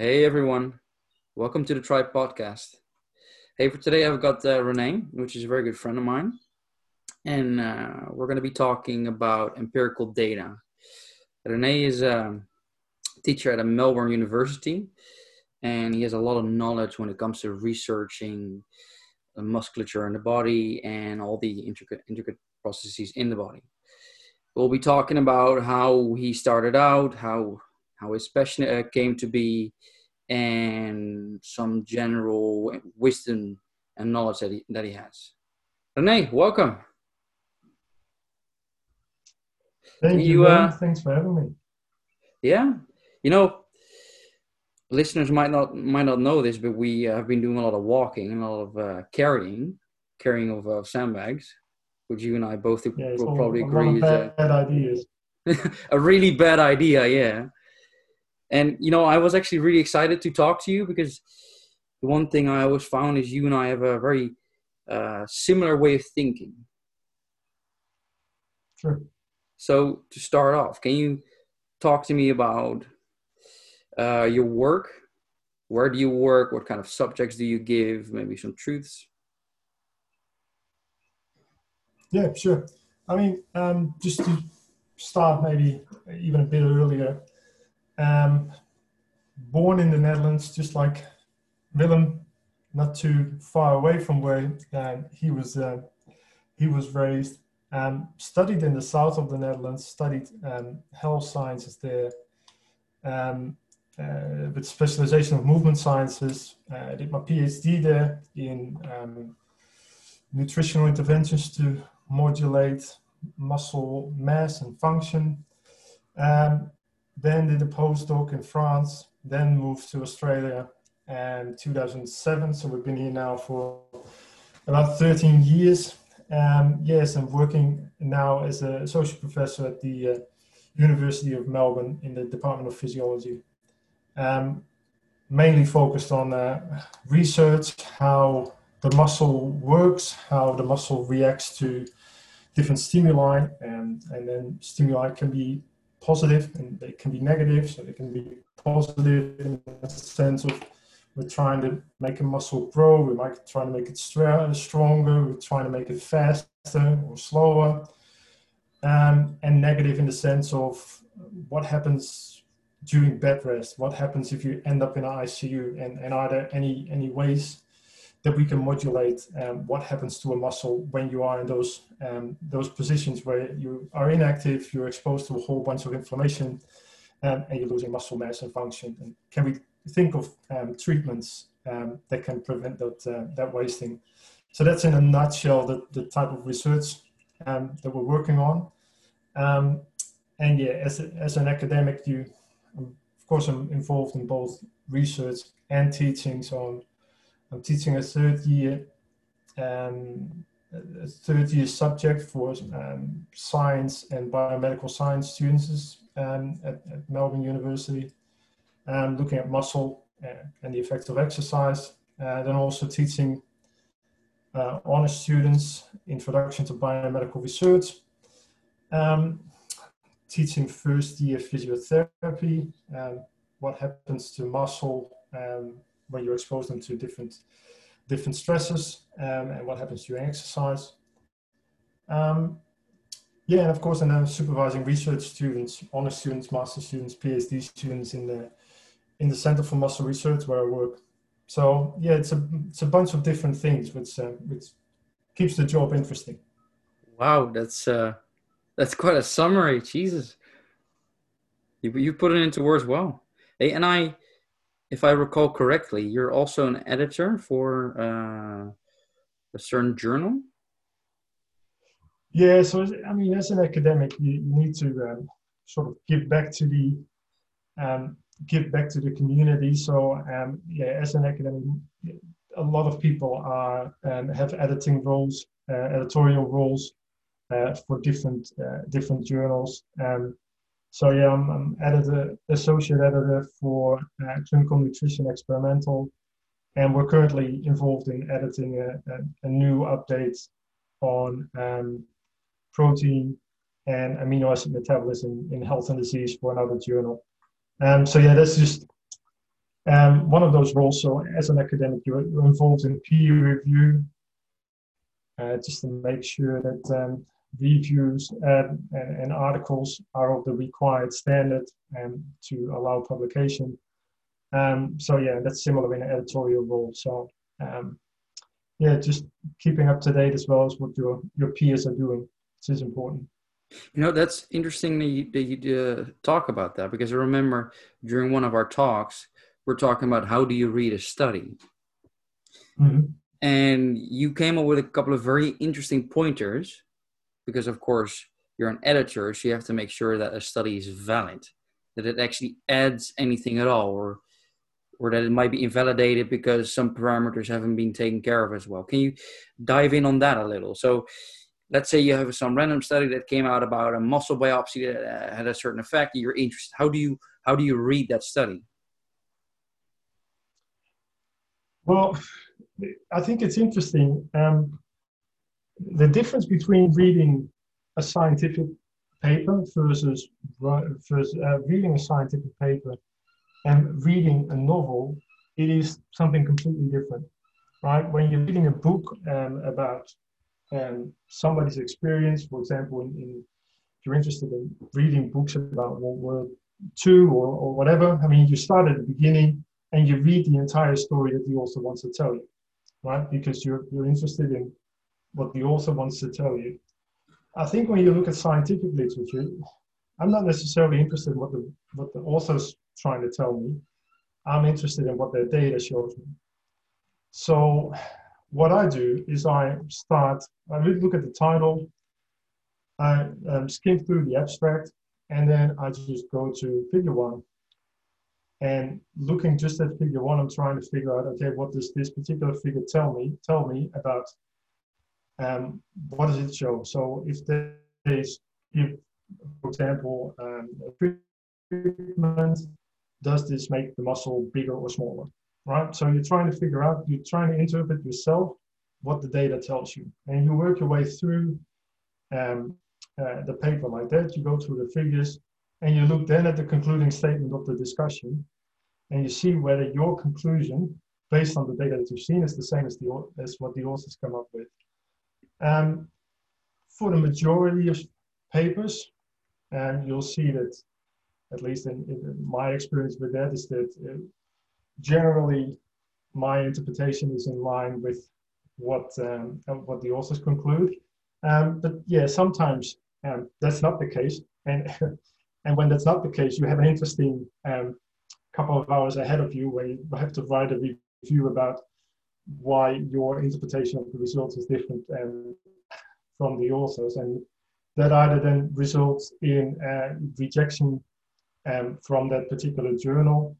Hey everyone, welcome to the Tribe Podcast. Hey, for today I've got uh, Renee, which is a very good friend of mine, and uh, we're going to be talking about empirical data. Renee is a teacher at a Melbourne University, and he has a lot of knowledge when it comes to researching the musculature in the body and all the intricate intricate processes in the body. We'll be talking about how he started out, how how his passion uh, came to be, and some general wisdom and knowledge that he, that he has. Renee, welcome. Thank you. you uh, Thanks for having me. Yeah, you know, listeners might not might not know this, but we uh, have been doing a lot of walking and a lot of uh, carrying, carrying of uh, sandbags, which you and I both yeah, will probably agree is bad, bad ideas. a really bad idea. Yeah, and you know, I was actually really excited to talk to you because the one thing I always found is you and I have a very uh, similar way of thinking. Sure. So to start off, can you talk to me about uh, your work? Where do you work? What kind of subjects do you give? Maybe some truths. Yeah, sure. I mean, um, just to start maybe even a bit earlier, um, born in the Netherlands, just like Willem, not too far away from where uh, he was uh, he was raised. Um, studied in the south of the Netherlands, studied um, health sciences there, um, uh, with specialization of movement sciences. I did my PhD there in um, nutritional interventions to modulate muscle mass and function. Um, then did a postdoc in France, then moved to Australia in 2007. So we've been here now for about 13 years. Um, yes, I'm working now as a associate professor at the uh, University of Melbourne in the Department of Physiology. Um, mainly focused on uh, research, how the muscle works, how the muscle reacts to different stimuli, and, and then stimuli can be positive and they can be negative. So they can be positive in the sense of we're trying to make a muscle grow, we might try to make it stronger, we're trying to make it faster or slower. Um, and negative in the sense of what happens during bed rest, what happens if you end up in an ICU, and, and are there any, any ways that we can modulate um, what happens to a muscle when you are in those um, those positions where you are inactive, you're exposed to a whole bunch of inflammation, um, and you're losing muscle mass and function. And can we think of um, treatments um, that can prevent that uh, that wasting? So that's in a nutshell the, the type of research um, that we're working on. and yeah, as, a, as an academic, you of course I'm involved in both research and teaching. So I'm teaching a third year, um, a third year subject for um, science and biomedical science students um, at, at, Melbourne University, um, looking at muscle uh, and the effects of exercise. Uh, then also teaching uh, honor students introduction to biomedical research. Um, teaching first year physiotherapy, um, what happens to muscle um, when you expose them to different different stresses um, and what happens during exercise. Um, yeah, and of course, and then supervising research students, honor students, master students, PhD students in the in the Center for Muscle Research where I work. So yeah, it's a it's a bunch of different things, which uh, which keeps the job interesting. Wow, that's uh, that's quite a summary. Jesus, you you put it into words well. Hey, and I if I recall correctly, you're also an editor for uh, a certain journal. Yeah, so I mean, as an academic, you, need to um, sort of give back to the um, give back to the community. So um, yeah, as an academic, a lot of people are um, have editing roles, uh, editorial roles uh, for different uh, different journals. Um, so yeah, I'm, I'm editor, associate editor for uh, Clinical Nutrition Experimental, and we're currently involved in editing a, a, a new update on um, protein and amino acid metabolism in health and disease for another journal. Um, so yeah, that's just um, one of those roles. So as an academic, you're, you're involved in peer review, uh, just to make sure that um, reviews and, and, and, articles are of the required standard and to allow publication. Um, so yeah, that's similar in an editorial role. So um, yeah, just keeping up to date as well as what your your peers are doing, which is important. You know, that's interesting that you, that you uh, talk about that because I remember during one of our talks, we're talking about how do you read a study. Mm-hmm. And you came up with a couple of very interesting pointers because, of course, you're an editor, so you have to make sure that a study is valid, that it actually adds anything at all, or or that it might be invalidated because some parameters haven't been taken care of as well. Can you dive in on that a little? So, let's say you have some random study that came out about a muscle biopsy that uh, had a certain effect. You're interested. How do you how do you read that study? Well, I think it's interesting. Um, the difference between reading a scientific paper versus, versus uh, reading a scientific paper and reading a novel, it is something completely different, right? When you're reading a book um, about um, somebody's experience, for example, in, in, if you're interested in reading books about World War II or, or whatever, I mean, you start at the beginning and you read the entire story that the author wants to tell you, right? Because you're, you're interested in what the author wants to tell you. I think when you look at scientific literature, I'm not necessarily interested in what the, what the author's trying to tell me. I'm interested in what their data shows me. So what I do is I start, I really look at the title, I um, skim through the abstract, and then I just go to figure one and looking just at figure one, I'm trying to figure out, okay, what does this particular figure tell me, tell me about um, what does it show? So if there is, if, for example, um, treatment, does this make the muscle bigger or smaller, right? So you're trying to figure out, you're trying to interpret yourself what the data tells you. And you work your way through um, uh, the paper like that. You go through the figures, and you look then at the concluding statement of the discussion and you see whether your conclusion based on the data that you've seen is the same as, the, as what the authors come up with. Um, for the majority of papers, and you'll see that, at least in, in my experience with that, is that uh, generally my interpretation is in line with what um, what the authors conclude. Um, but yeah, sometimes um, that's not the case, and And when that's not the case, you have an interesting um, couple of hours ahead of you where you have to write a review about why your interpretation of the results is different um, from the authors. And that either then results in rejection um, from that particular journal,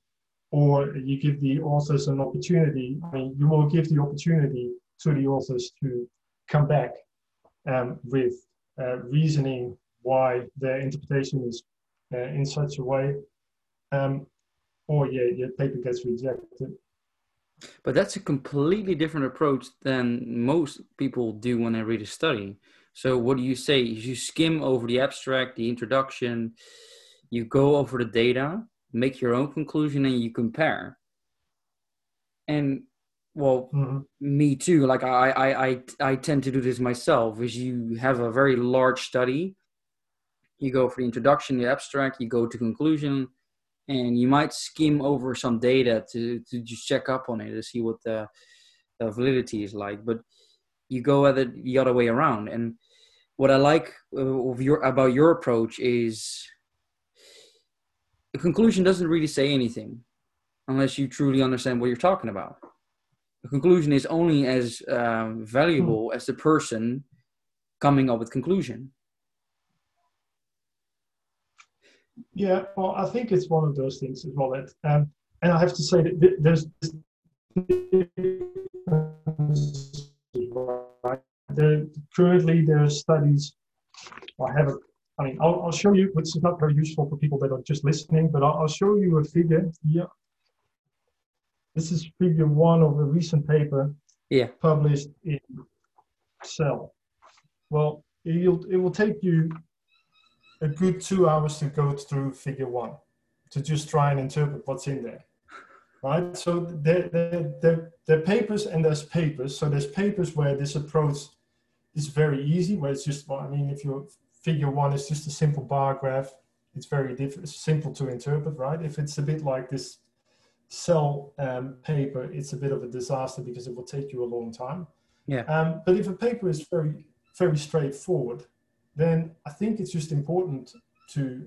or you give the authors an opportunity. I mean, you will give the opportunity to the authors to come back um, with uh, reasoning why their interpretation is uh, in such a way, um, or yeah, your paper gets rejected. But that's a completely different approach than most people do when they read a study. So what do you say? You skim over the abstract, the introduction, you go over the data, make your own conclusion, and you compare. And well, mm-hmm. me too. Like I, I, I, I tend to do this myself. Is you have a very large study, you go for the introduction, the abstract, you go to conclusion, and you might skim over some data to, to just check up on it to see what the, the validity is like. But you go at it the other way around. And what I like uh, of your about your approach is the conclusion doesn't really say anything unless you truly understand what you're talking about. The conclusion is only as um, valuable hmm. as the person coming up with conclusion. Yeah, well, I think it's one of those things as well. That, um, and I have to say that there's. There, currently there are studies. I have a. I mean, I'll, I'll show you, which is not very useful for people that are just listening, but I'll, I'll show you a figure here. This is figure one of a recent paper yeah. published in Cell. Well, it will take you a good two hours to go through figure one to just try and interpret what's in there. right? So there, there, there, there are papers and there's papers. So there's papers where this approach is very easy, where it's just, well, I mean, if your figure one is just a simple bar graph, it's very diff- simple to interpret, right? If it's a bit like this cell um, paper, it's a bit of a disaster because it will take you a long time. Yeah. Um, but if a paper is very, very straightforward, then I think it's just important to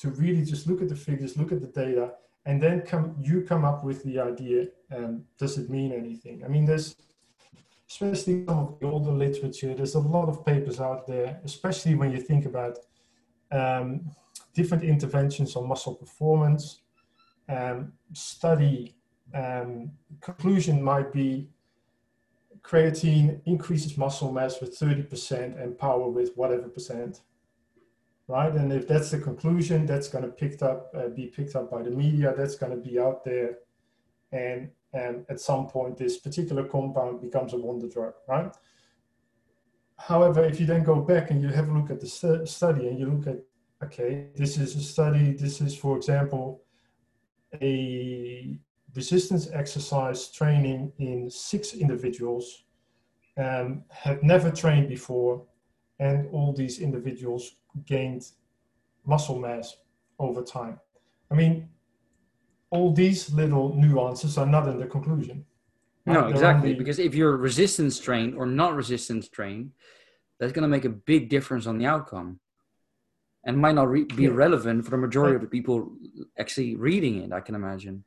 to really just look at the figures, look at the data, and then come you come up with the idea um, does it mean anything? I mean there's especially some of the older literature there's a lot of papers out there especially when you think about um, different interventions on muscle performance um, study um, conclusion might be creatine increases muscle mass with 30% and power with whatever percent right? And if that's the conclusion, that's going to picked up, uh, be picked up by the media. That's going to be out there, and and at some point, this particular compound becomes a wonder drug, right? However, if you then go back and you have a look at the st- study and you look at, okay, this is a study. This is, for example, a resistance exercise training in six individuals um, had never trained before and all these individuals gained muscle mass over time. I mean, all these little nuances are not in the conclusion. Right? No, exactly. Only... Because if you're resistance trained or not resistance trained, that's going to make a big difference on the outcome and might not re- be yeah. relevant for the majority of the people actually reading it, I can imagine.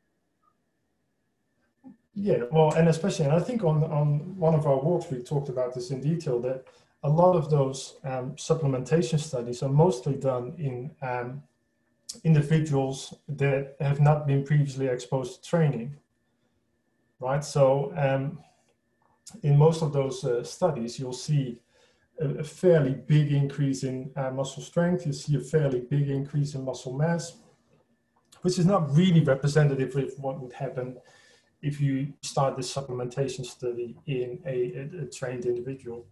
Yeah, well, and especially, and I think on, on one of our walks, we talked about this in detail that a lot of those um, supplementation studies are mostly done in um, individuals that have not been previously exposed to training, right? So um, in most of those uh, studies, you'll see a, a, fairly big increase in uh, muscle strength. You see a fairly big increase in muscle mass, which is not really representative of what would happen if you start this supplementation study in a, a, a trained individual.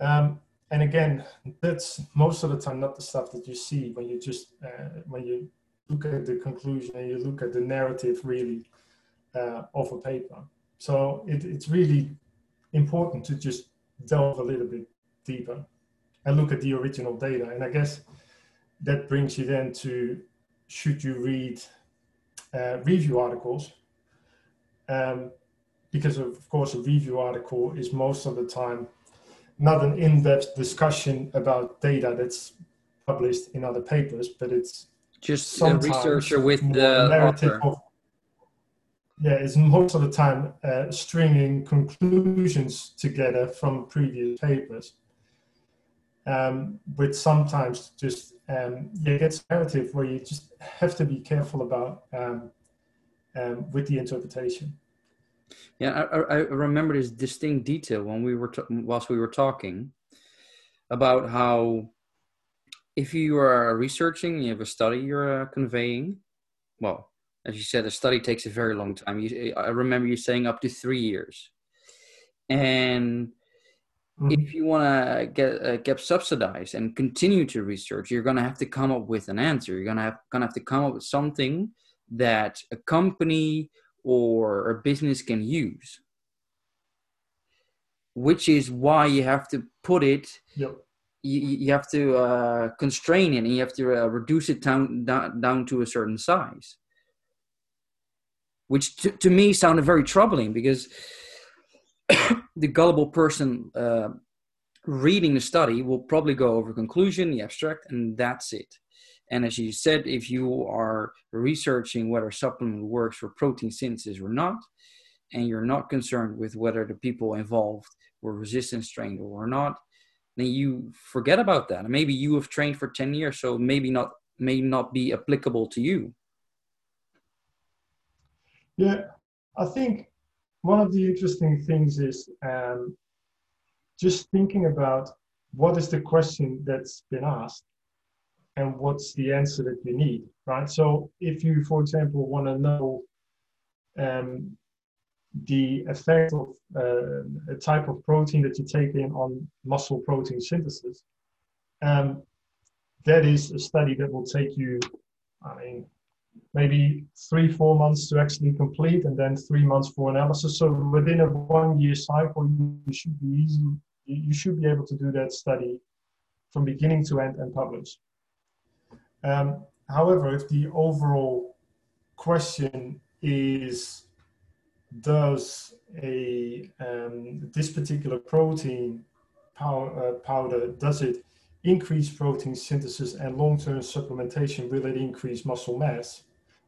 Um, and again, that's most of the time not the stuff that you see when you just uh, when you look at the conclusion and you look at the narrative really uh, of a paper. So it, it's really important to just delve a little bit deeper and look at the original data. And I guess that brings you then to should you read uh, review articles? Um, because of course a review article is most of the time not an in-depth discussion about data that's published in other papers, but it's just a researcher with the narrative author. Of, yeah, it's most of the time uh, stringing conclusions together from previous papers, um, which sometimes just um, yeah, gets narrative where you just have to be careful about um, um with the interpretation. Yeah, I, I remember this distinct detail when we were t- whilst we were talking about how if you are researching, you have a study you're uh, conveying. Well, as you said, a study takes a very long time. You, I remember you saying up to three years, and mm-hmm. if you want to get uh, get subsidized and continue to research, you're going to have to come up with an answer. You're going to have going to have to come up with something that a company or a business can use which is why you have to put it yep. you, you have to uh, constrain it and you have to uh, reduce it down, down, down to a certain size which to, to me sounded very troubling because the gullible person uh, reading the study will probably go over conclusion the abstract and that's it and as you said, if you are researching whether supplement works for protein synthesis or not, and you're not concerned with whether the people involved were resistance trained or not, then you forget about that. Maybe you have trained for 10 years, so maybe not may not be applicable to you. Yeah, I think one of the interesting things is um, just thinking about what is the question that's been asked and what's the answer that you need, right? So if you, for example, want to know um, the effect of uh, a type of protein that you take in on muscle protein synthesis, um, that is a study that will take you, I mean, maybe three, four months to actually complete, and then three months for analysis. So within a one-year cycle, you should be easy. You should be able to do that study from beginning to end and publish. Um, however, if the overall question is, does a um, this particular protein powder, uh, powder does it increase protein synthesis and long-term supplementation? Will it increase muscle mass?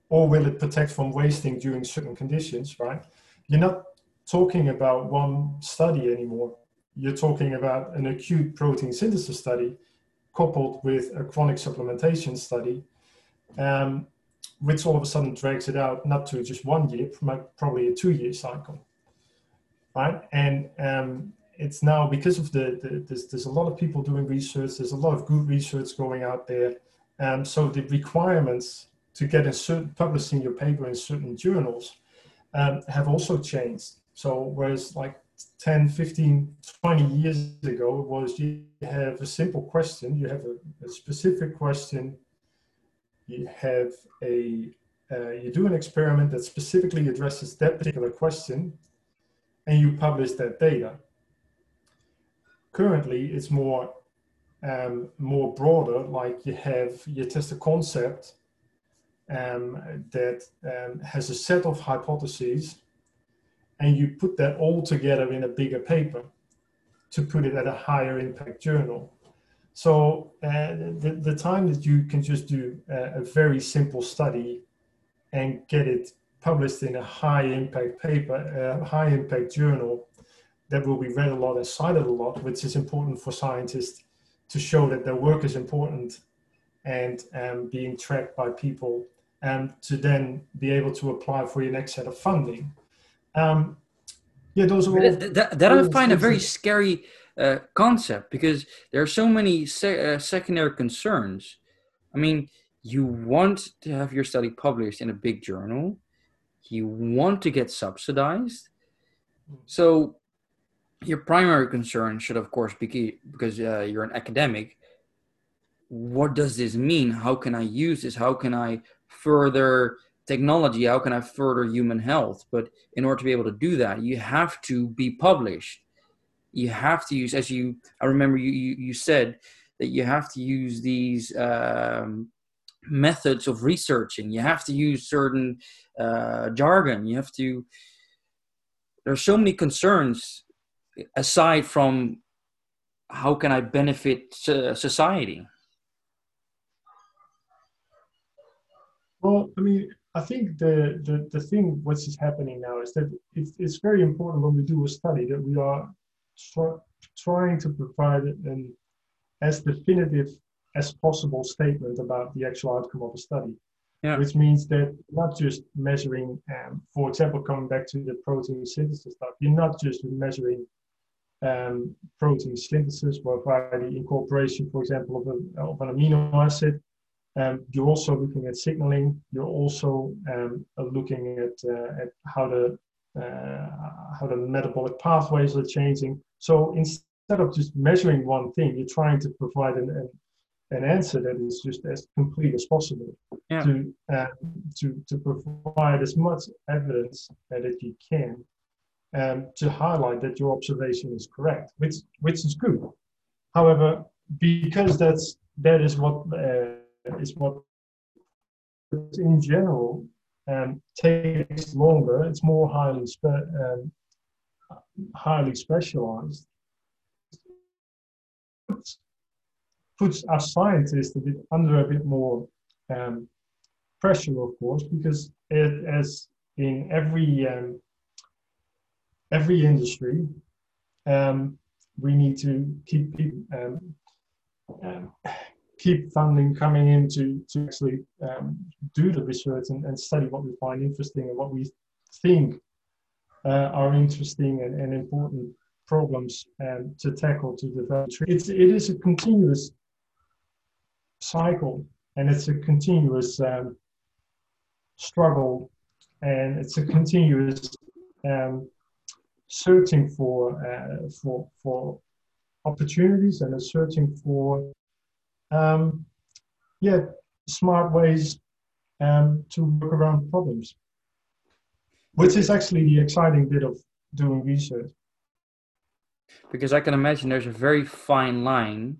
or will it protect from wasting during certain conditions, right? You're not talking about one study anymore. You're talking about an acute protein synthesis study coupled with a chronic supplementation study, um, which all of a sudden drags it out not to just one year, probably a two year cycle, right? And um, it's now because of the, the there's, there's a lot of people doing research, there's a lot of good research going out there. Um, so the requirements to get a certain publishing your paper in certain journals um, have also changed. So whereas like 10, 15, 20 years ago was you have a simple question, you have a, a specific question, you have a uh, you do an experiment that specifically addresses that particular question, and you publish that data. Currently, it's more um, more broader. Like you have you test a concept um, that um, has a set of hypotheses and you put that all together in a bigger paper to put it at a higher impact journal. So uh, the, the time that you can just do a, a, very simple study and get it published in a high impact paper, a high impact journal that will be read a lot and cited a lot, which is important for scientists to show that their work is important and um, being tracked by people and to then be able to apply for your next set of funding. Um, yeah, those are all. That, that, that I find a very scary uh, concept because there are so many se- uh, secondary concerns. I mean, you want to have your study published in a big journal, you want to get subsidized. So, your primary concern should, of course, be because uh, you're an academic. What does this mean? How can I use this? How can I further technology how can i further human health? But in order to be able to do that you have to be published. You have to use as you i remember you you, you said that you have to use these um, methods of researching. You have to use certain uh, jargon. You have to there's so many concerns aside from how can i benefit society? Well, I mean, I think the, the, the thing what's is happening now is that it's, it's very important when we do a study that we are tr- trying to provide an as definitive as possible statement about the actual outcome of a study. Yeah. Which means that not just measuring, um, for example, coming back to the protein synthesis stuff, you're not just measuring um, protein synthesis, by the incorporation, for example, of, a, of an amino acid um, you're also looking at signaling. You're also um, looking at, uh, at how the uh, how the metabolic pathways are changing. So instead of just measuring one thing, you're trying to provide an, an, an answer that is just as complete as possible yeah. to, uh, to, to provide as much evidence that you can um, to highlight that your observation is correct, which, which is good. However, because that's, that is what uh, is what in general um, takes longer. It's more highly spe- um, highly specialized. Puts, puts us scientists a bit under a bit more um, pressure, of course, because it, as in every um, every industry, um, we need to keep people um, keep funding coming in to, to actually um, do the research and, and, study what we find interesting and what we think uh, are interesting and, and important problems um, to tackle to develop. It's, it is a continuous cycle and it's a continuous um, struggle and it's a continuous um, searching for, uh, for, for opportunities and a searching for um, yeah, smart ways um, to work around problems, which is actually the exciting bit of doing research. Because I can imagine there's a very fine line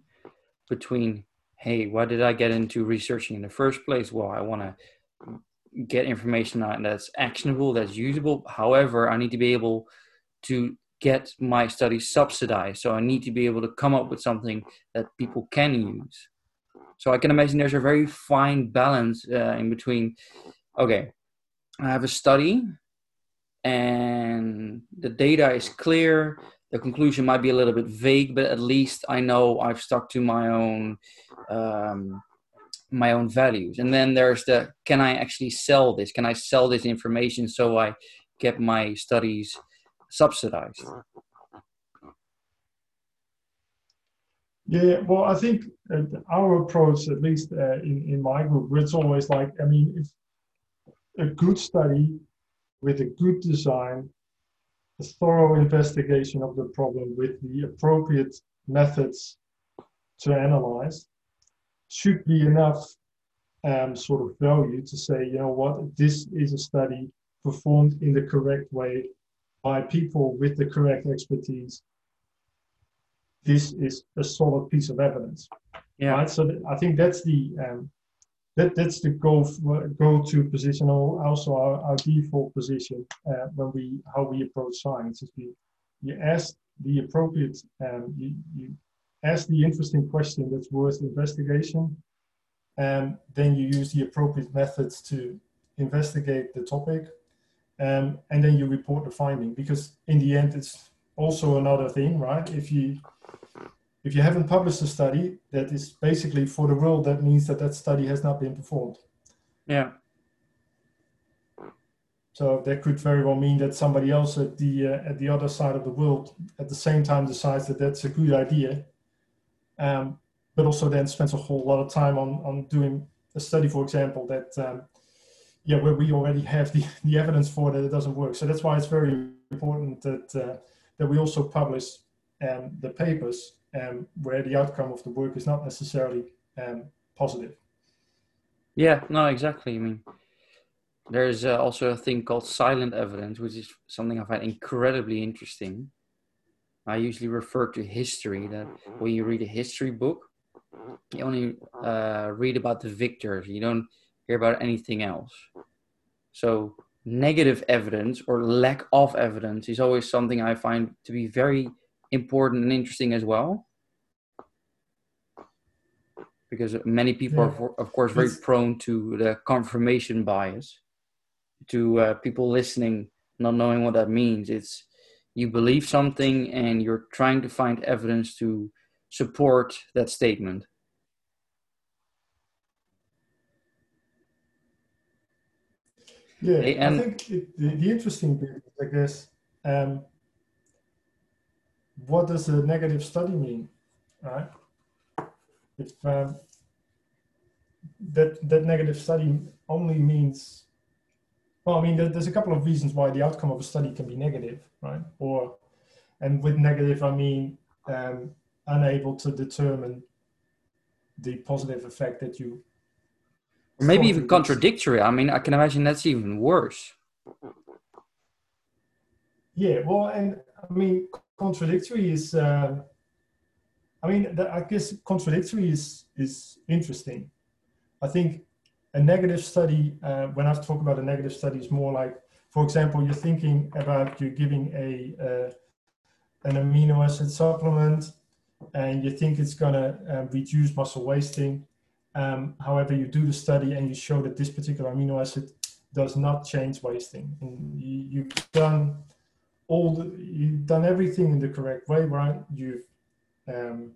between, hey, why did I get into researching in the first place? Well, I want to get information that's actionable, that's usable. However, I need to be able to get my studies subsidized. So I need to be able to come up with something that people can use. So I can imagine there's a very fine balance uh, in between. Okay, I have a study, and the data is clear. The conclusion might be a little bit vague, but at least I know I've stuck to my own um, my own values. And then there's the can I actually sell this? Can I sell this information so I get my studies subsidized? Yeah, well, I think uh, our approach, at least uh, in, in my group, it's always like, I mean, if a good study with a good design, a thorough investigation of the problem with the appropriate methods to analyze should be enough um, sort of value to say, you know what, this is a study performed in the correct way by people with the correct expertise this is a solid piece of evidence. Yeah. Right? So th- I think that's the um, that that's the go go to position, or also our, our default position uh, when we how we approach science is we you ask the appropriate um, you, you ask the interesting question that's worth investigation, and then you use the appropriate methods to investigate the topic, um, and then you report the finding because in the end it's also another thing, right? If you if you haven't published a study that is basically for the world, that means that that study has not been performed. Yeah. So that could very well mean that somebody else at the uh, at the other side of the world at the same time decides that that's a good idea, um, but also then spends a whole lot of time on on doing a study, for example, that um, yeah, where we already have the, the evidence for that it doesn't work. So that's why it's very important that uh, that we also publish um, the papers um, where the outcome of the work is not necessarily um, positive. Yeah, no, exactly. I mean, there's uh, also a thing called silent evidence, which is something I find incredibly interesting. I usually refer to history that when you read a history book, you only uh, read about the victors. You don't hear about anything else. So negative evidence or lack of evidence is always something I find to be very important and interesting as well. Because many people yeah. are, of course, very prone to the confirmation bias, to uh, people listening not knowing what that means. It's you believe something and you're trying to find evidence to support that statement. Yeah, and I think it, the, the, interesting bit, I guess, um, what does a negative study mean, right? If um, that that negative study only means, well, I mean, there, there's a couple of reasons why the outcome of a study can be negative, right? Or, and with negative, I mean um, unable to determine the positive effect that you. Or maybe even contradictory. I mean, I can imagine that's even worse. Yeah, well, and I mean, contradictory is uh, i mean the, i guess contradictory is is interesting. I think a negative study uh, when i talk about a negative study is more like for example you're thinking about you're giving a uh, an amino acid supplement and you think it's going to uh, reduce muscle wasting. Um, however you do the study and you show that this particular amino acid does not change wasting. And you, you've done all the, you've done everything in the correct way, right? You've um,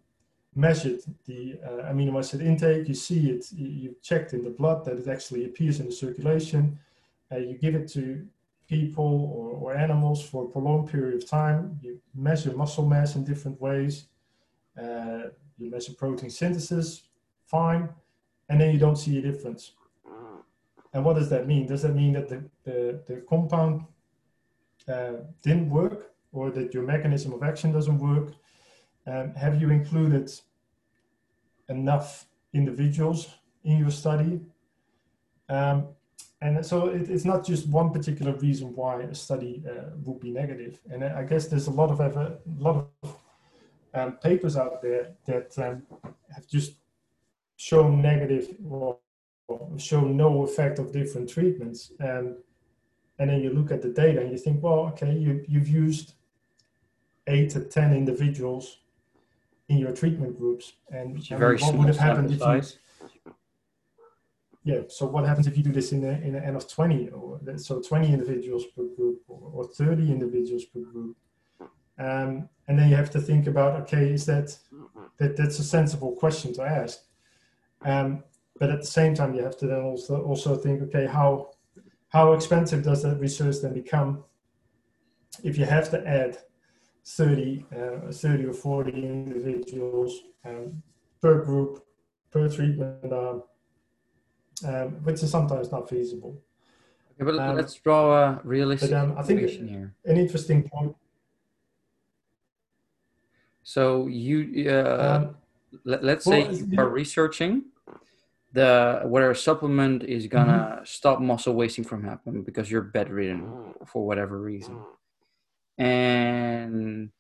measured the uh, amino acid intake. You see it. You've checked in the blood that it actually appears in the circulation. Uh, you give it to people or, or, animals for a prolonged period of time. You measure muscle mass in different ways. Uh, you measure protein synthesis, fine, and then you don't see a difference. And what does that mean? Does that mean that the, the, the compound uh, didn't work or that your mechanism of action doesn't work? Um, have you included enough individuals in your study? Um, and so it, it's not just one particular reason why a study uh, would be negative. And I guess there's a lot of a lot of um, papers out there that um, have just shown negative or shown no effect of different treatments. And and then you look at the data and you think, well, okay, you, you've used eight to 10 individuals in your treatment groups. And, and what would have happened if you, yeah, so what happens if you do this in a, in an N of 20 or so 20 individuals per group or, or 30 individuals per group? Um, and then you have to think about, okay, is that, that that's a sensible question to ask. Um, but at the same time, you have to then also, also think, okay, how, how expensive does that research then become if you have to add 30, uh, 30 or 40 individuals um, per group, per treatment arm, um, which is sometimes not feasible. Okay, but um, let's draw a realistic but, um, I think here. An interesting point. So you, uh, um, let, us say well, you are researching the whether a supplement is gonna mm-hmm. stop muscle wasting from happening because you're bedridden for whatever reason and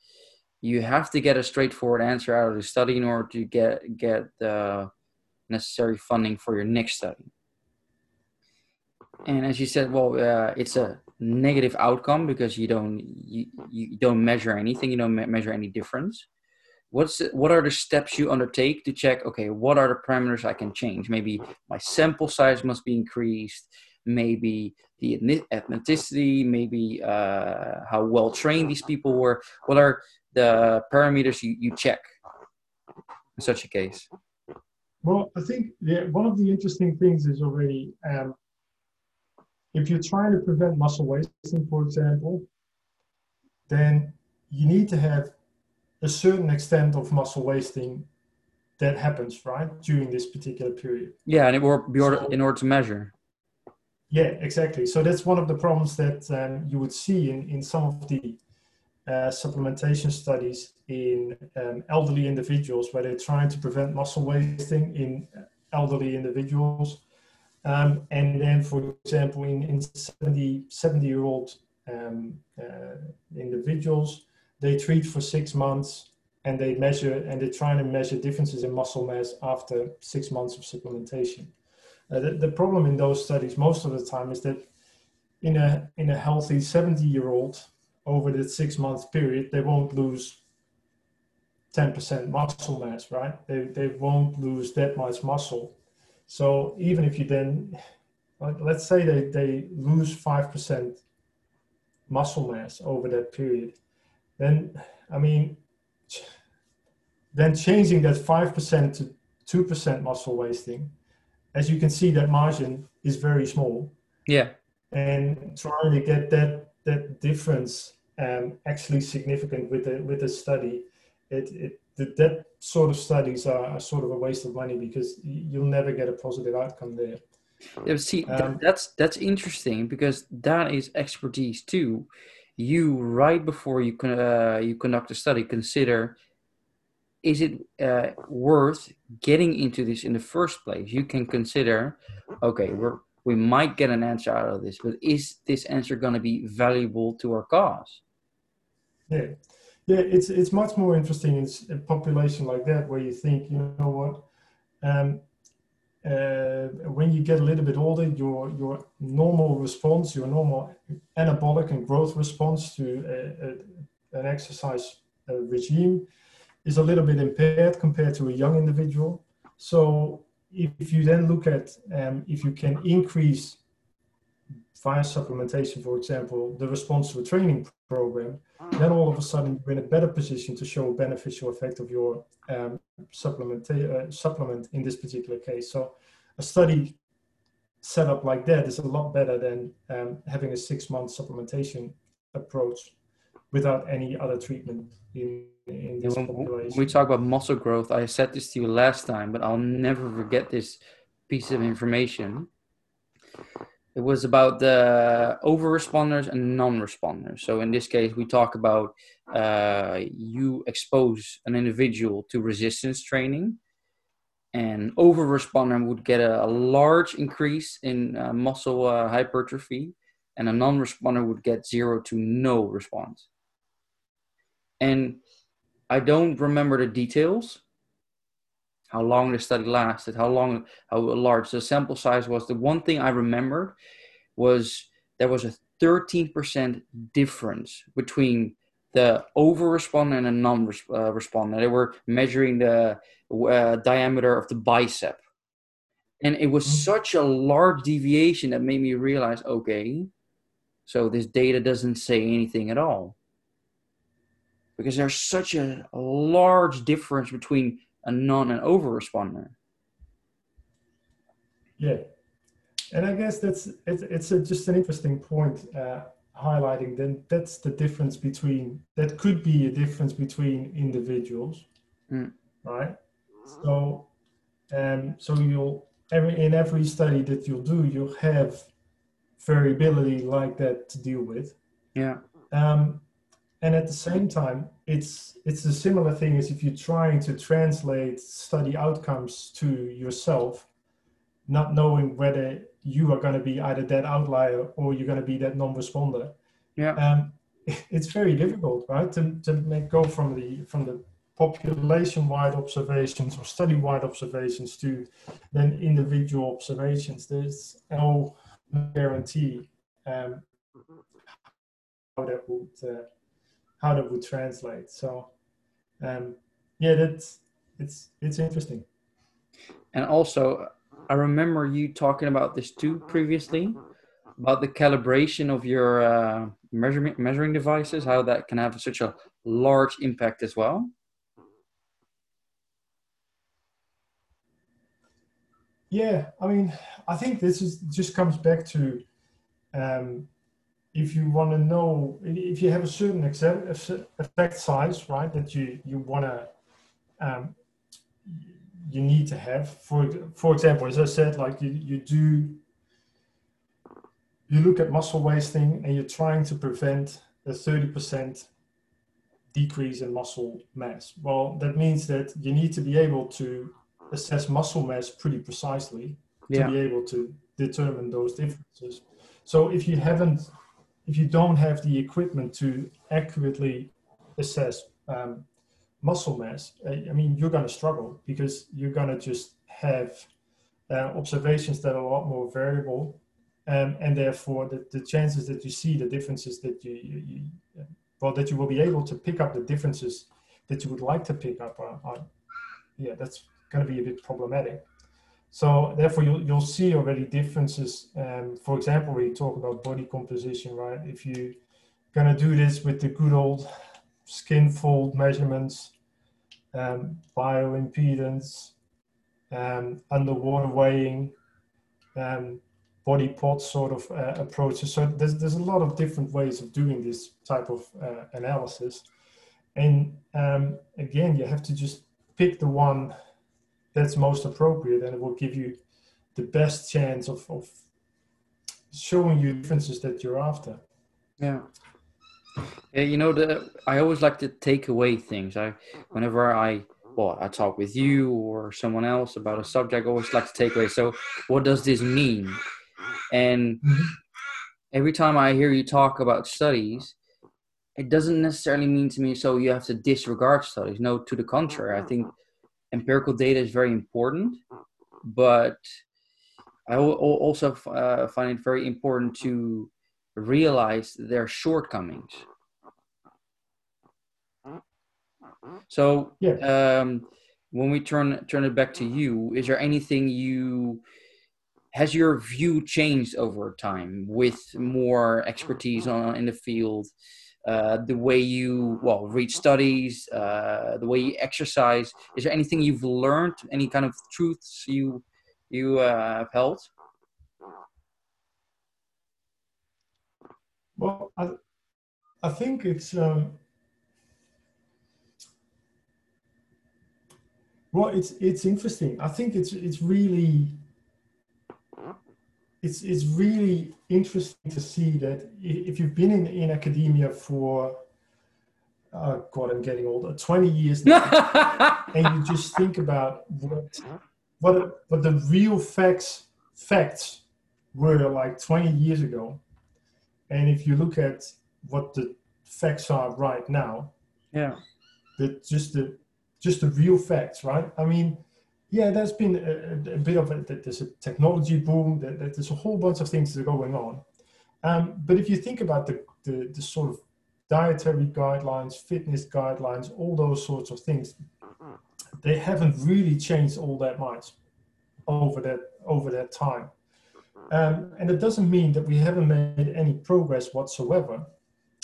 you have to get a straightforward answer out of the study in order to get get the necessary funding for your next study. And as you said well uh, it's a negative outcome because you don't you, you don't measure anything you don't me- measure any difference. What's what are the steps you undertake to check okay what are the parameters i can change? Maybe my sample size must be increased. Maybe the ethnicity maybe uh, how well trained these people were. What are the parameters you, you check in such a case? Well i think one of the interesting things is already um, if you're trying to prevent muscle wasting for example then you need to have a certain extent of muscle wasting that happens right during this particular period. Yeah and it will be order, in order to measure yeah exactly so that's one of the problems that um, you would see in, in some of the uh, supplementation studies in um, elderly individuals where they're trying to prevent muscle wasting in elderly individuals um, and then for example in, in 70 70 year old um, uh, individuals they treat for six months and they measure and they're trying to measure differences in muscle mass after six months of supplementation. Uh, the, the, problem in those studies most of the time is that in a in a healthy 70 year old over the six month period they won't lose 10% muscle mass right? They, they won't lose that much muscle. So even if you then let's say they, they lose 5% muscle mass over that period then I mean, then changing that 5% to 2% muscle wasting, as you can see, that margin is very small. Yeah. And trying to get that that difference um, actually significant with the with the study, it, it that, that sort of studies are, are, sort of a waste of money because you'll never get a positive outcome there. Yeah, see, um, that's that's interesting because that is expertise too you right before you can uh, you conduct a study consider is it uh, worth getting into this in the first place? You can consider okay we're we might get an answer out of this but is this answer going to be valuable to our cause? Yeah. Yeah it's it's much more interesting in a population like that where you think you know what um, uh, when you get a little bit older, your your normal response, your normal anabolic and growth response to a, a, an exercise uh, regime is a little bit impaired compared to a young individual. So if, you then look at um, if you can increase via supplementation, for example, the response to a training program, then all of a sudden you're in a better position to show a beneficial effect of your um, supplement, uh, supplement in this particular case. So a study set up like that is a lot better than um, having a six month supplementation approach without any other treatment in, in this when, population. We talk about muscle growth, I said this to you last time, but I'll never forget this piece of information it was about the over responders and non responders. So in this case, we talk about uh, you expose an individual to resistance training. and over responder would get a, a large increase in uh, muscle uh, hypertrophy, and a non responder would get zero to no response. And I don't remember the details, how long the study lasted, how long, how large the sample size was. The one thing I remembered was there was a 13% difference between the over responder and a non uh, responder. They were measuring the uh, diameter of the bicep. And it was mm-hmm. such a large deviation that made me realize okay, so this data doesn't say anything at all. Because there's such a large difference between a non and over responder. Yeah. And I guess that's it's, it's a, just an interesting point. Uh, highlighting then that's the difference between that could be a difference between individuals mm. right so um so you'll every in every study that you'll do you'll have variability like that to deal with yeah um and at the same time it's it's a similar thing as if you're trying to translate study outcomes to yourself not knowing whether you are going to be either that outlier or you're going to be that non-responder. Yeah. Um, it's very difficult, right, to, to make go from the from the population-wide observations or study-wide observations to then individual observations. There's no guarantee um, how that would uh, how that would translate. So, um, yeah, that's it's it's interesting. And also, I remember you talking about this too previously about the calibration of your uh, measurement measuring devices, how that can have such a large impact as well. Yeah, I mean, I think this is just comes back to um, if you want to know if you have a certain effect size, right, that you you want to um, you need to have. For for example, as I said, like you, you do you look at muscle wasting and you're trying to prevent a 30% decrease in muscle mass. Well, that means that you need to be able to assess muscle mass pretty precisely yeah. to be able to determine those differences. So if you haven't, if you don't have the equipment to accurately assess um, muscle mass, I mean, you're going to struggle because you're going to just have uh, observations that are a lot more variable. Um, and therefore, the, the chances that you see the differences that you, you, you, well, that you will be able to pick up the differences that you would like to pick up are, are yeah, that's going to be a bit problematic. So therefore, you'll, you'll see already differences. Um, for example, we talk about body composition, right? If you're going to do this with the good old skin fold measurements, um, bioimpedance, um, underwater weighing, um, Bod Pod sort of uh, approaches. So there's, there's a lot of different ways of doing this type of uh, analysis. And um, again, you have to just pick the one that's most appropriate and it will give you the best chance of, of showing you differences that you're after. Yeah. Yeah, you know, the I always like to take away things. I whenever I well, I talk with you or someone else about a subject, I always like to take away. So, what does this mean? And mm-hmm. every time I hear you talk about studies, it doesn't necessarily mean to me so you have to disregard studies. No, to the contrary, I think empirical data is very important, but I also uh, find it very important to realize their shortcomings. So, yeah. um, when we turn turn it back to you, is there anything you has your view changed over time with more expertise on in the field? Uh, the way you well read studies, uh, the way you exercise. Is there anything you've learned? Any kind of truths you you uh, have held? Well, I, I think it's um, well, it's it's interesting. I think it's it's really it's it's really interesting to see that if you've been in, in academia for oh god i'm getting older 20 years now and you just think about what what what the real facts facts were like 20 years ago, and if you look at what the facts are right now, yeah, the just the just the real facts, right? I mean, yeah, there's been a, a bit of a there's a technology boom, there's a whole bunch of things that are going on, um, but if you think about the, the the sort of dietary guidelines, fitness guidelines, all those sorts of things, they haven't really changed all that much over that over that time. Um, and it doesn't mean that we haven't made any progress whatsoever.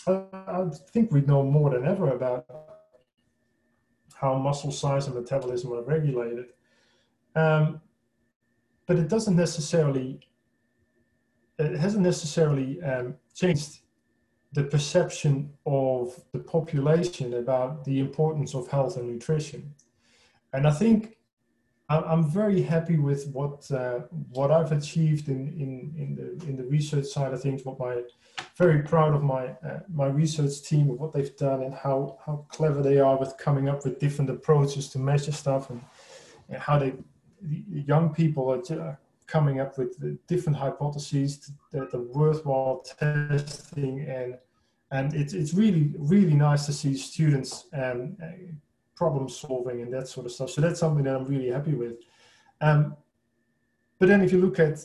I, I think we know more than ever about how muscle size and metabolism are regulated. Um, but it doesn't necessarily, it hasn't necessarily um, changed the perception of the population about the importance of health and nutrition. And I think I'm very happy with what uh, what I've achieved in, in, in the in the research side of things. What my very proud of my uh, my research team of what they've done and how how clever they are with coming up with different approaches to measure stuff and, and how they the young people are coming up with different hypotheses that are worthwhile testing and and it's it's really really nice to see students um, problem solving and that sort of stuff. So that's something that I'm really happy with. Um, but then if you look at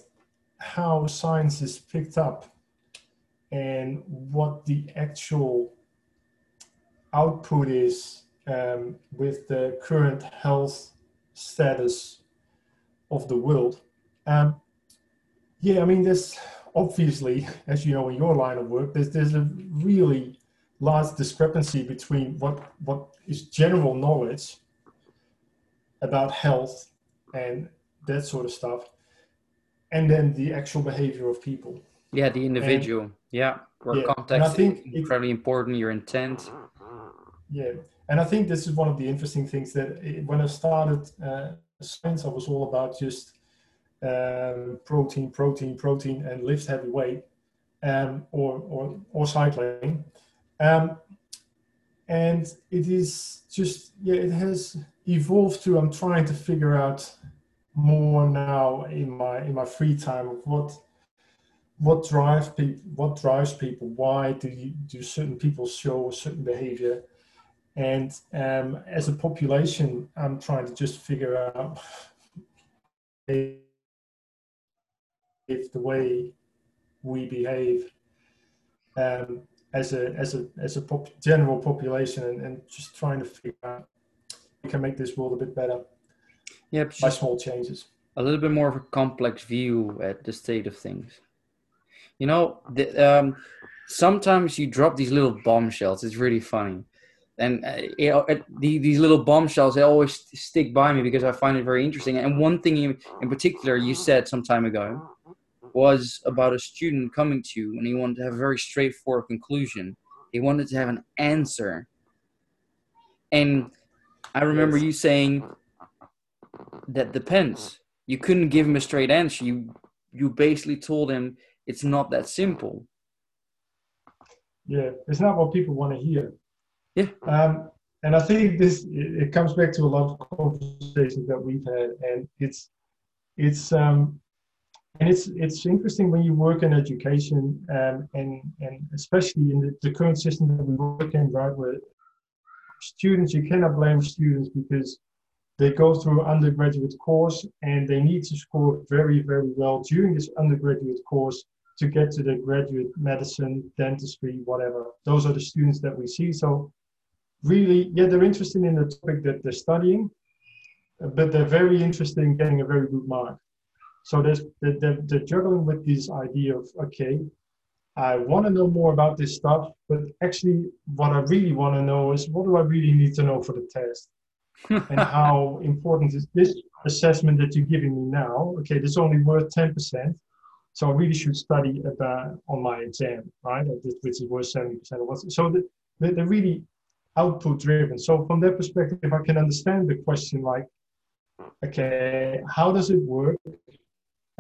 how science is picked up and what the actual output is um, with the current health status of the world. Um, yeah, I mean, there's obviously, as you know, in your line of work, there's, there's a really large discrepancy between what what is general knowledge about health and that sort of stuff and then the actual behavior of people. Yeah the individual. And, yeah where yeah, context is incredibly it, important your intent. Yeah and i think this is one of the interesting things that it, when i started uh, science i was all about just um, protein protein protein and lift heavy weight um, or, or or cycling um, and it is just, yeah, it has evolved to, I'm trying to figure out more now in my, in my free time of what, what drives people, what drives people, why do you, do certain people show a certain behavior? And um, as a population, I'm trying to just figure out if the way we behave um, as a as a as a pop, general population and, and just trying to figure out we can make this world a bit better yeah by small changes. a little bit more of a complex view at the state of things. You know the, um, sometimes you drop these little bombshells. It's really funny and uh, you know, the, these little bombshells they always stick by me because i find it very interesting and one thing in, in particular you said some time ago was about a student coming to you and he wanted to have a very straightforward conclusion. He wanted to have an answer. And I remember yes. you saying that depends. You couldn't give him a straight answer. You you basically told him it's not that simple. Yeah, it's not what people want to hear. Yeah. Um, and I think this it comes back to a lot of conversations that we've had, and it's it's um, and it's it's interesting when you work in education um, and and especially in the, the, current system that we work in right where students you cannot blame students because they go through undergraduate course and they need to score very very well during this undergraduate course to get to the graduate medicine dentistry whatever those are the students that we see so really yeah they're interested in the topic that they're studying but they're very interested in getting a very good mark so there's the, the, the juggling with this idea of okay, I want to know more about this stuff, but actually, what I really want to know is what do I really need to know for the test, and how important is this assessment that you're giving me now? Okay, this is only worth ten percent, so I really should study about on my exam, right? Which is worth seventy percent of what's so the, they're really output driven. So from that perspective, I can understand the question like, okay, how does it work?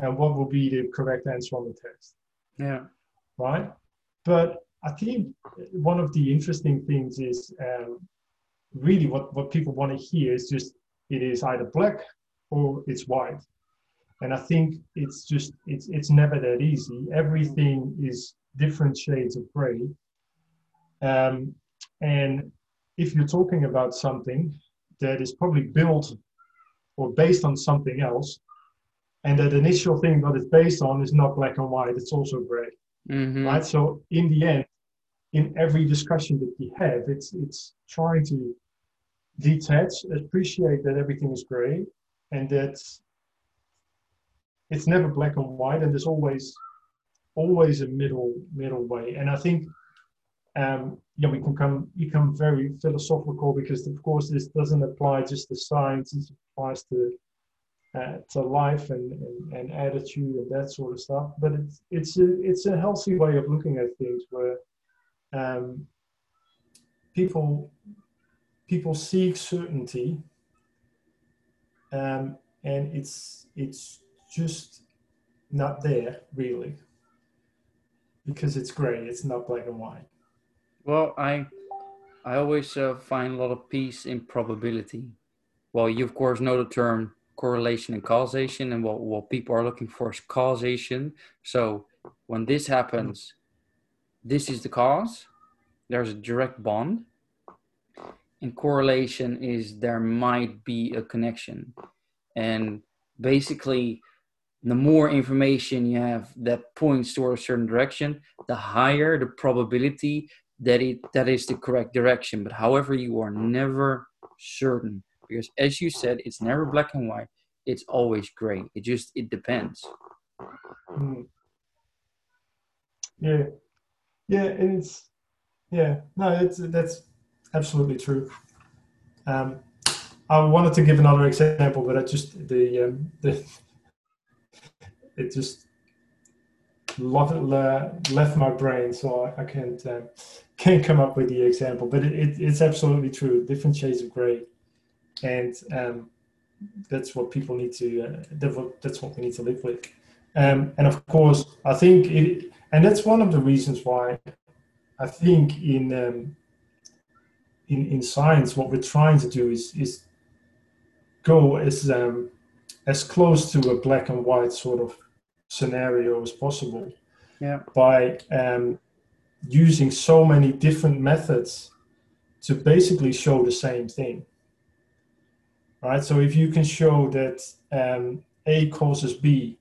and what will be the correct answer on the test. Yeah. Right. But I think one of the interesting things is um, really what, what people want to hear is just it is either black or it's white. And I think it's just it's it's never that easy. Everything is different shades of gray. Um, and if you're talking about something that is probably built or based on something else, and that initial thing that it's based on is not black and white, it's also gray. Mm-hmm. Right. So in the end, in every discussion that we have, it's it's trying to detach, appreciate that everything is gray, and that it's never black and white, and there's always always a middle middle way. And I think um, yeah, we can come become very philosophical because of course this doesn't apply just to science; it applies to uh, to life and, and, and, attitude and that sort of stuff. But it's it's a it's a healthy way of looking at things where um, people people seek certainty, um, and it's it's just not there really because it's gray. It's not black and white. Well, I I always uh, find a lot of peace in probability. Well, you of course know the term correlation and causation, and what what people are looking for is causation. So when this happens, this is the cause. There's a direct bond. And correlation is there might be a connection. And basically, the more information you have that points toward a certain direction, the higher the probability that it that is the correct direction. But however, you are never certain because, as you said, it's never black and white. It's always gray. It just it depends. Mm. Yeah, yeah, it's yeah. No, it's that's absolutely true. Um, I wanted to give another example, but I just the um, the it just left my brain, so I, I can't uh, can't come up with the example. But it, it, it's absolutely true. Different shades of gray, and um, that's what people need to. Uh, that's what we need to live with. Um, and of course, I think it, and that's one of the reasons why I think in um, in in science, what we're trying to do is is go as um, as close to a black and white sort of scenario as possible yeah. by um, using so many different methods to basically show the same thing right? So if you can show that um, a causes b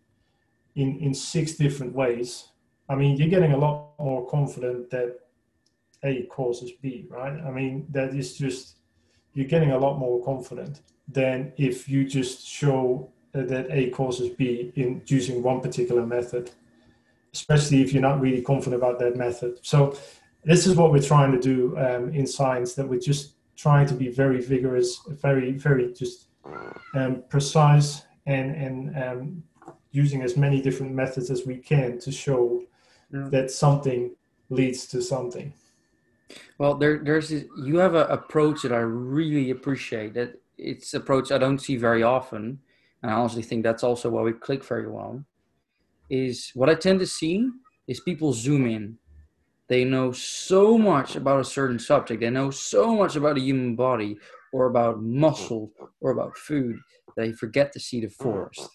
in in six different ways i mean you're getting a lot more confident that a causes b right? I mean that is just you're getting a lot more confident than if you just show that A causes B in using one particular method, especially if you're not really confident about that method. So this is what we're trying to do um, in science, that we're just trying to be very vigorous, very, very just um, precise and, and um, using as many different methods as we can to show yeah. that something leads to something. Well, there, there's this, you have an approach that I really appreciate. That it's approach I don't see very often, and I honestly think that's also why we click very well, is what I tend to see is people zoom in. They know so much about a certain subject. They know so much about the human body or about muscle or about food that they forget to see the forest.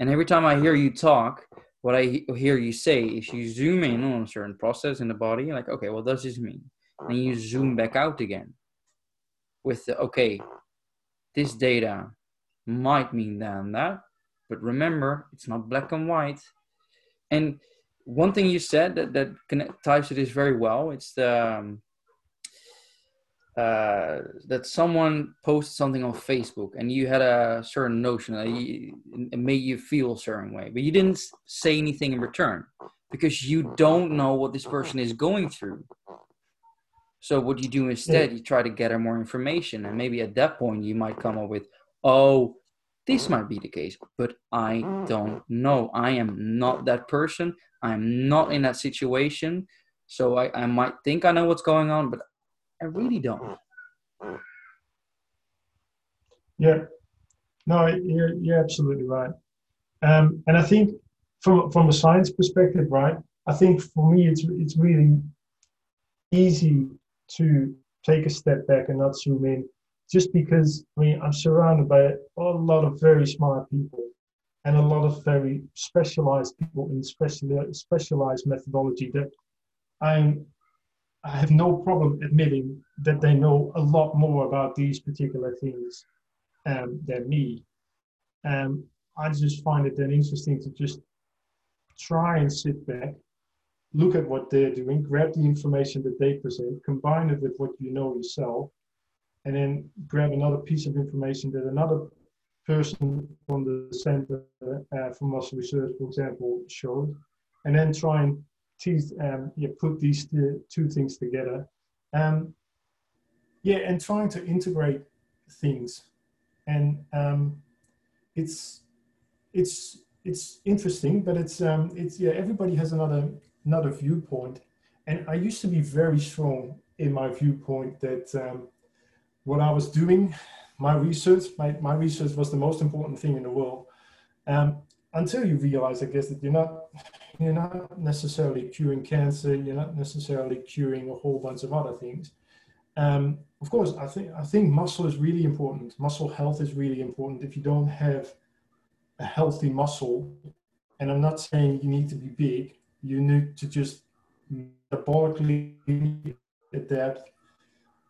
And every time I hear you talk, what I hear you say is you zoom in on a certain process in the body, like, okay, what does this mean? And you zoom back out again with the, okay, this data might mean that and that, but remember, it's not black and white. And one thing you said that that connect, ties to this very well, it's the um, uh, that someone posted something on Facebook and you had a certain notion that you, it made you feel a certain way, but you didn't say anything in return because you don't know what this person is going through. So what you do instead, you try to gather more information, and maybe at that point you might come up with, oh, this might be the case, but I mm. don't know. I am not that person. I'm not in that situation. So I, I might think I know what's going on, but I really don't. Mm. Mm. Yeah. No, you're, you're absolutely right. Um, and I think from, from a science perspective, right, I think for me it's, it's really easy to take a step back and not zoom in just because I mean I'm surrounded by a lot of very smart people and a lot of very specialized people in special, specialized methodology that I'm I have no problem admitting that they know a lot more about these particular things um, than me. Um, I just find it then interesting to just try and sit back, look at what they're doing, grab the information that they present, combine it with what you know yourself, and then grab another piece of information that another person from the center uh, for muscle research, for example, showed, and then try and tease, um, yeah, put these two, things together. Um, yeah, and trying to integrate things, and um, it's it's it's interesting, but it's um, it's yeah, everybody has another another viewpoint, and I used to be very strong in my viewpoint that um, what I was doing, my research, my, my research was the most important thing in the world. Um, until you realize, I guess, that you're not you're not necessarily curing cancer, you're not necessarily curing a whole bunch of other things. Um, of course, I think I think muscle is really important. Muscle health is really important. If you don't have a healthy muscle, and I'm not saying you need to be big, you need to just metabolically adapt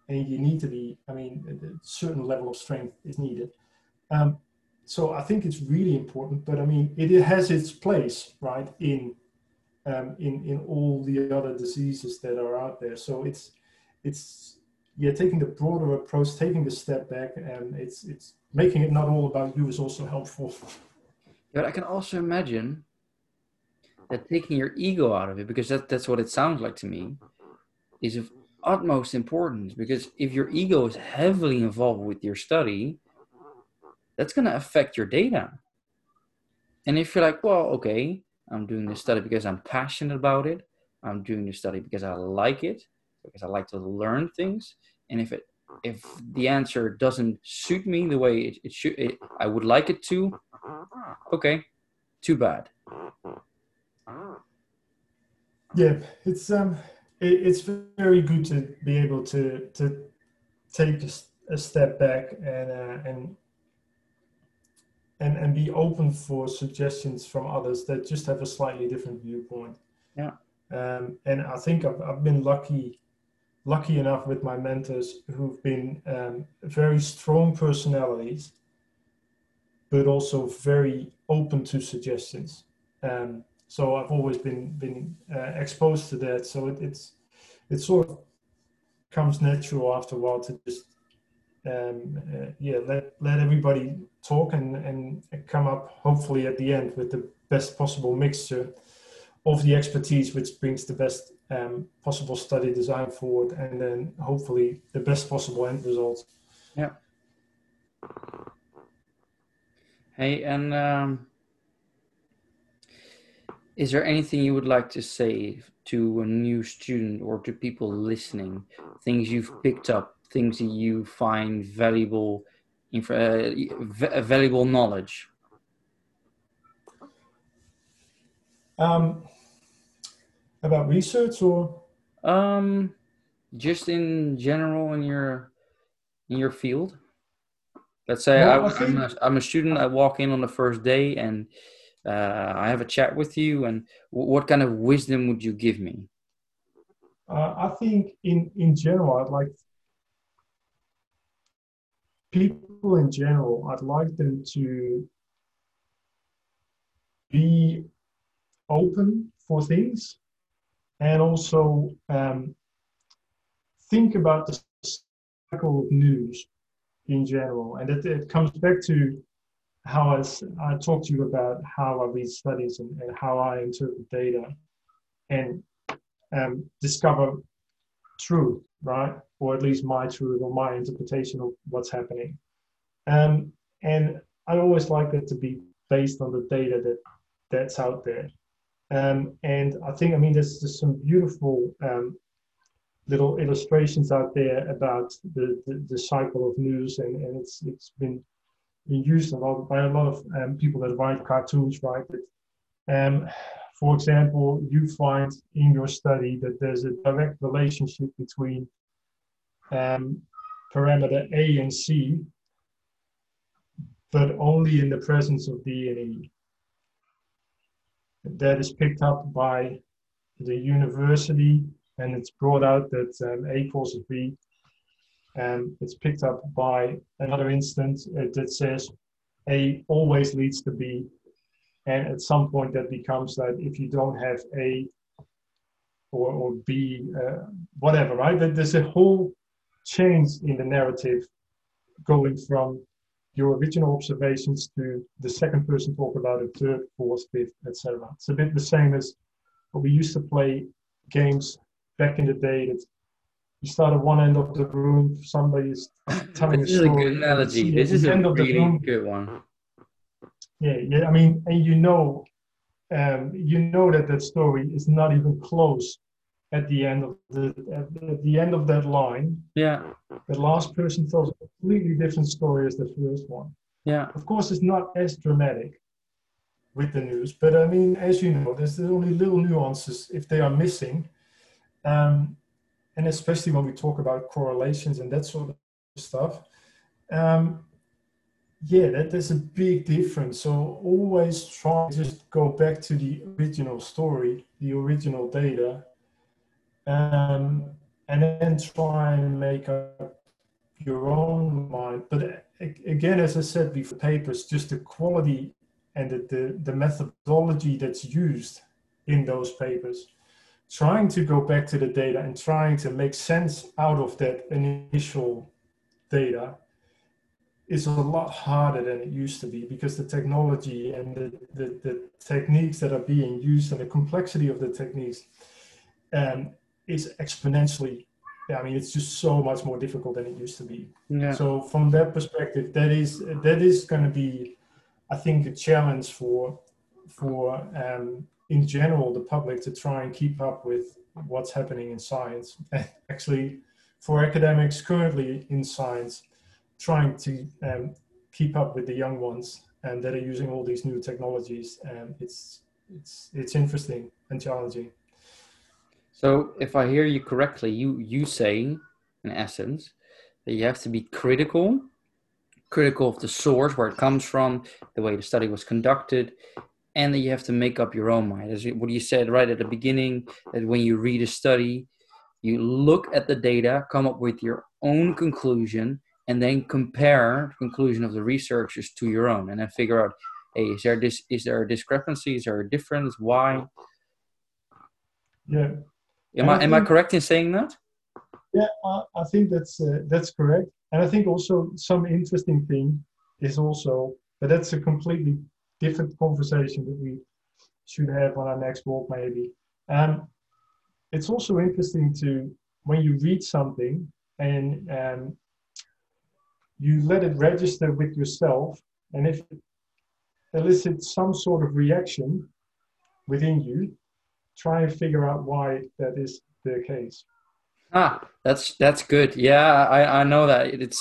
and you need to be, I mean, a certain level of strength is needed. Um, so I think it's really important, but I mean, it, it has its place, right, in um, in in all the other diseases that are out there. So it's it's yeah, taking the broader approach, taking the step back, and it's it's making it not all about you is also helpful. But I can also imagine that taking your ego out of it, because that, that's what it sounds like to me, is of utmost importance. Because if your ego is heavily involved with your study, that's going to affect your data. And if you're like, well, okay, I'm doing this study because I'm passionate about it, I'm doing this study because I like it, because I like to learn things, and if it if the answer doesn't suit me the way it, it should, it, I would like it to, okay, too bad. Yeah, it's um, it's very good to be able to to take a, a step back and uh, and and and be open for suggestions from others that just have a slightly different viewpoint. Yeah. Um, and I think I've, I've been lucky lucky enough with my mentors who've been um, very strong personalities, but also very open to suggestions. Um, so I've always been been uh, exposed to that. So it, it's it sort of comes natural after a while to just um, uh, yeah let let everybody talk and and come up hopefully at the end with the best possible mixture of the expertise which brings the best um, possible study design forward and then hopefully the best possible end result yeah hey and um, is there anything you would like to say to a new student or to people listening? Things you've picked up things that you find valuable uh, valuable knowledge? Um, about research or? Um just in general in your in your field? Let's say well, I, am a, I'm a student i walk in on the first day and uh, I have a chat with you, and what kind of wisdom would you give me? Uh, I think in in general, I'd like people in general. I'd like them to be open for things, and also um, think about the cycle of news in general, and it, it comes back to how I, I talked to you about how I read studies and, and how I interpret data and um, discover truth, right? Or at least my truth or my interpretation of what's happening. Um, and I always like that to be based on the data that that's out there. Um, and I think, I mean, there's just some beautiful um, little illustrations out there about the, the, the, cycle of news, and, and it's it's been been used a lot by a lot of um, people that write cartoons, right? That, um, for example, you find in your study that there's a direct relationship between um, parameter A and C, but only in the presence of D and E. That is picked up by the university and it's brought out that um, A equals B. And it's picked up by another instance that says A always leads to B. And at some point that becomes that if you don't have A or, or B, uh, whatever, right? That there's a whole change in the narrative going from your original observations to the second person talk about it, third, fourth, fifth, etc. It's a bit the same as we used to play games back in the day that start at one end of the room, somebody is telling this a story. is a good analogy. This is a really good one. Yeah, yeah. I mean, and you know, um, you know that that story is not even close at the end of the at, at the end of that line. Yeah. The last person tells a completely different story as the first one. Yeah. Of course, it's not as dramatic with the news, but I mean, as you know, there's only little nuances if they are missing um, and especially when we talk about correlations and that sort of stuff. Um, yeah, that, there's a big difference. So always try to just go back to the original story, the original data, um, and then try and make up your own mind. But again, as I said before, papers, just the quality and the, the, the methodology that's used in those papers trying to go back to the data and trying to make sense out of that initial data is a lot harder than it used to be because the technology and the, the, the techniques that are being used and the complexity of the techniques um, is exponentially I mean, it's just so much more difficult than it used to be. Yeah. So from that perspective, that is that is going to be, I think, a challenge for for um, in general the public to try and keep up with what's happening in science. Actually, for academics currently in science, trying to um, keep up with the young ones and that are using all these new technologies, and it's it's it's interesting and challenging. So, if I hear you correctly, you you say, in essence, that you have to be critical, critical of the source where it comes from, the way the study was conducted, and then you have to make up your own mind. As what you said right at the beginning, that when you read a study, you look at the data, come up with your own conclusion, and then compare the conclusion of the researchers to your own, and then figure out, hey, is there this is there a discrepancy? Is there a difference? Why? Yeah. Am I, I am I correct in saying that? Yeah, I, I think that's uh, that's correct, and I think also some interesting thing is also, but that's a completely different conversation that we should have on our next walk maybe. Um, it's also interesting to when you read something and um, you let it register with yourself, and if it elicits some sort of reaction within you, try and figure out why that is the case. Ah, that's that's good. Yeah, I, I know that it's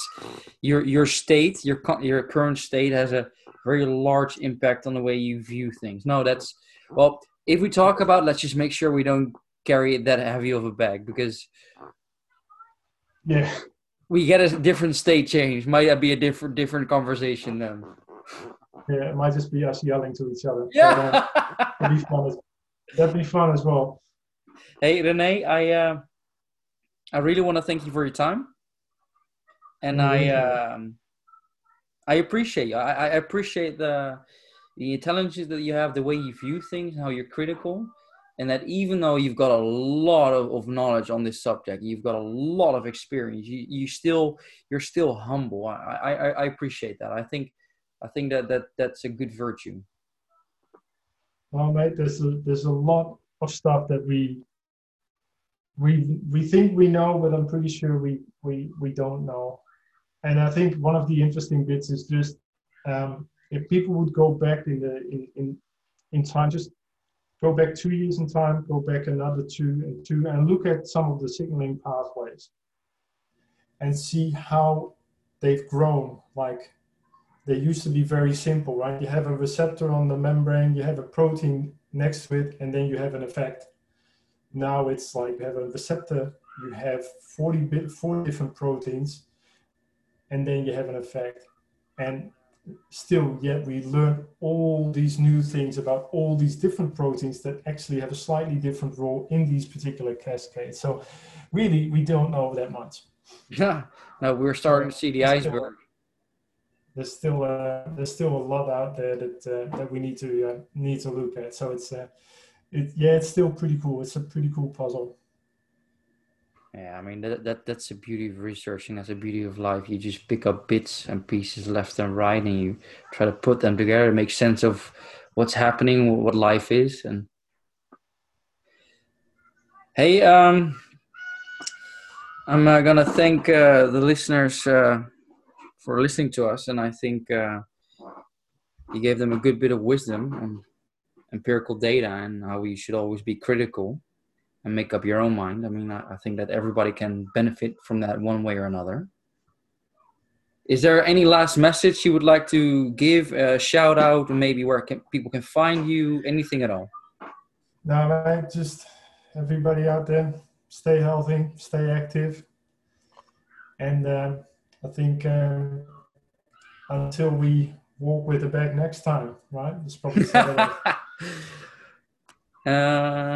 your your state, your your current state has a very large impact on the way you view things. No, that's well. If we talk about, let's just make sure we don't carry that heavy of a bag because yeah, we get a different state change. Might be a different different conversation then. Yeah, it might just be us yelling to each other. Yeah, that'd be fun. As, that'd be fun as well. Hey Renee, I uh, I really want to thank you for your time, and I um, I appreciate you. I, I appreciate the the intelligence that you have, the way you view things, how you're critical, and that even though you've got a lot of, of knowledge on this subject, you've got a lot of experience, you, you still you're still humble. I, I, I appreciate that. I think I think that, that that's a good virtue. Well, mate, there's a, there's a lot of stuff that we we we think we know, but I'm pretty sure we we we don't know. And I think one of the interesting bits is just um, if people would go back in the in, in in time, just go back two years in time, go back another two and two, and look at some of the signaling pathways and see how they've grown. Like they used to be very simple, right? You have a receptor on the membrane, you have a protein next to it, and then you have an effect. Now it's like you have a receptor, you have 40, 40 different proteins, and then you have an effect. And still, yet we learn all these new things about all these different proteins that actually have a slightly different role in these particular cascades. So, really, we don't know that much. Yeah, no, we're starting to see the iceberg. There's still uh, there's still a lot out there that uh, that we need to uh, need to look at. So it's uh, it, yeah, it's still pretty cool. It's a pretty cool puzzle. Yeah, I mean that, that that's the beauty of researching. That's the beauty of life. You just pick up bits and pieces left and right, and you try to put them together, make sense of what's happening, what life is. And hey, um, I'm uh, gonna thank uh, the listeners uh, for listening to us, and I think uh, you gave them a good bit of wisdom on empirical data and how we should always be critical and make up your own mind. I mean, I, I think that everybody can benefit from that one way or another. Is there any last message you would like to give? A shout out, and maybe where can, people can find you? Anything at all? No, man, just everybody out there, stay healthy, stay active, and um, I think um, until we walk with the bag next time, right? It's probably uh,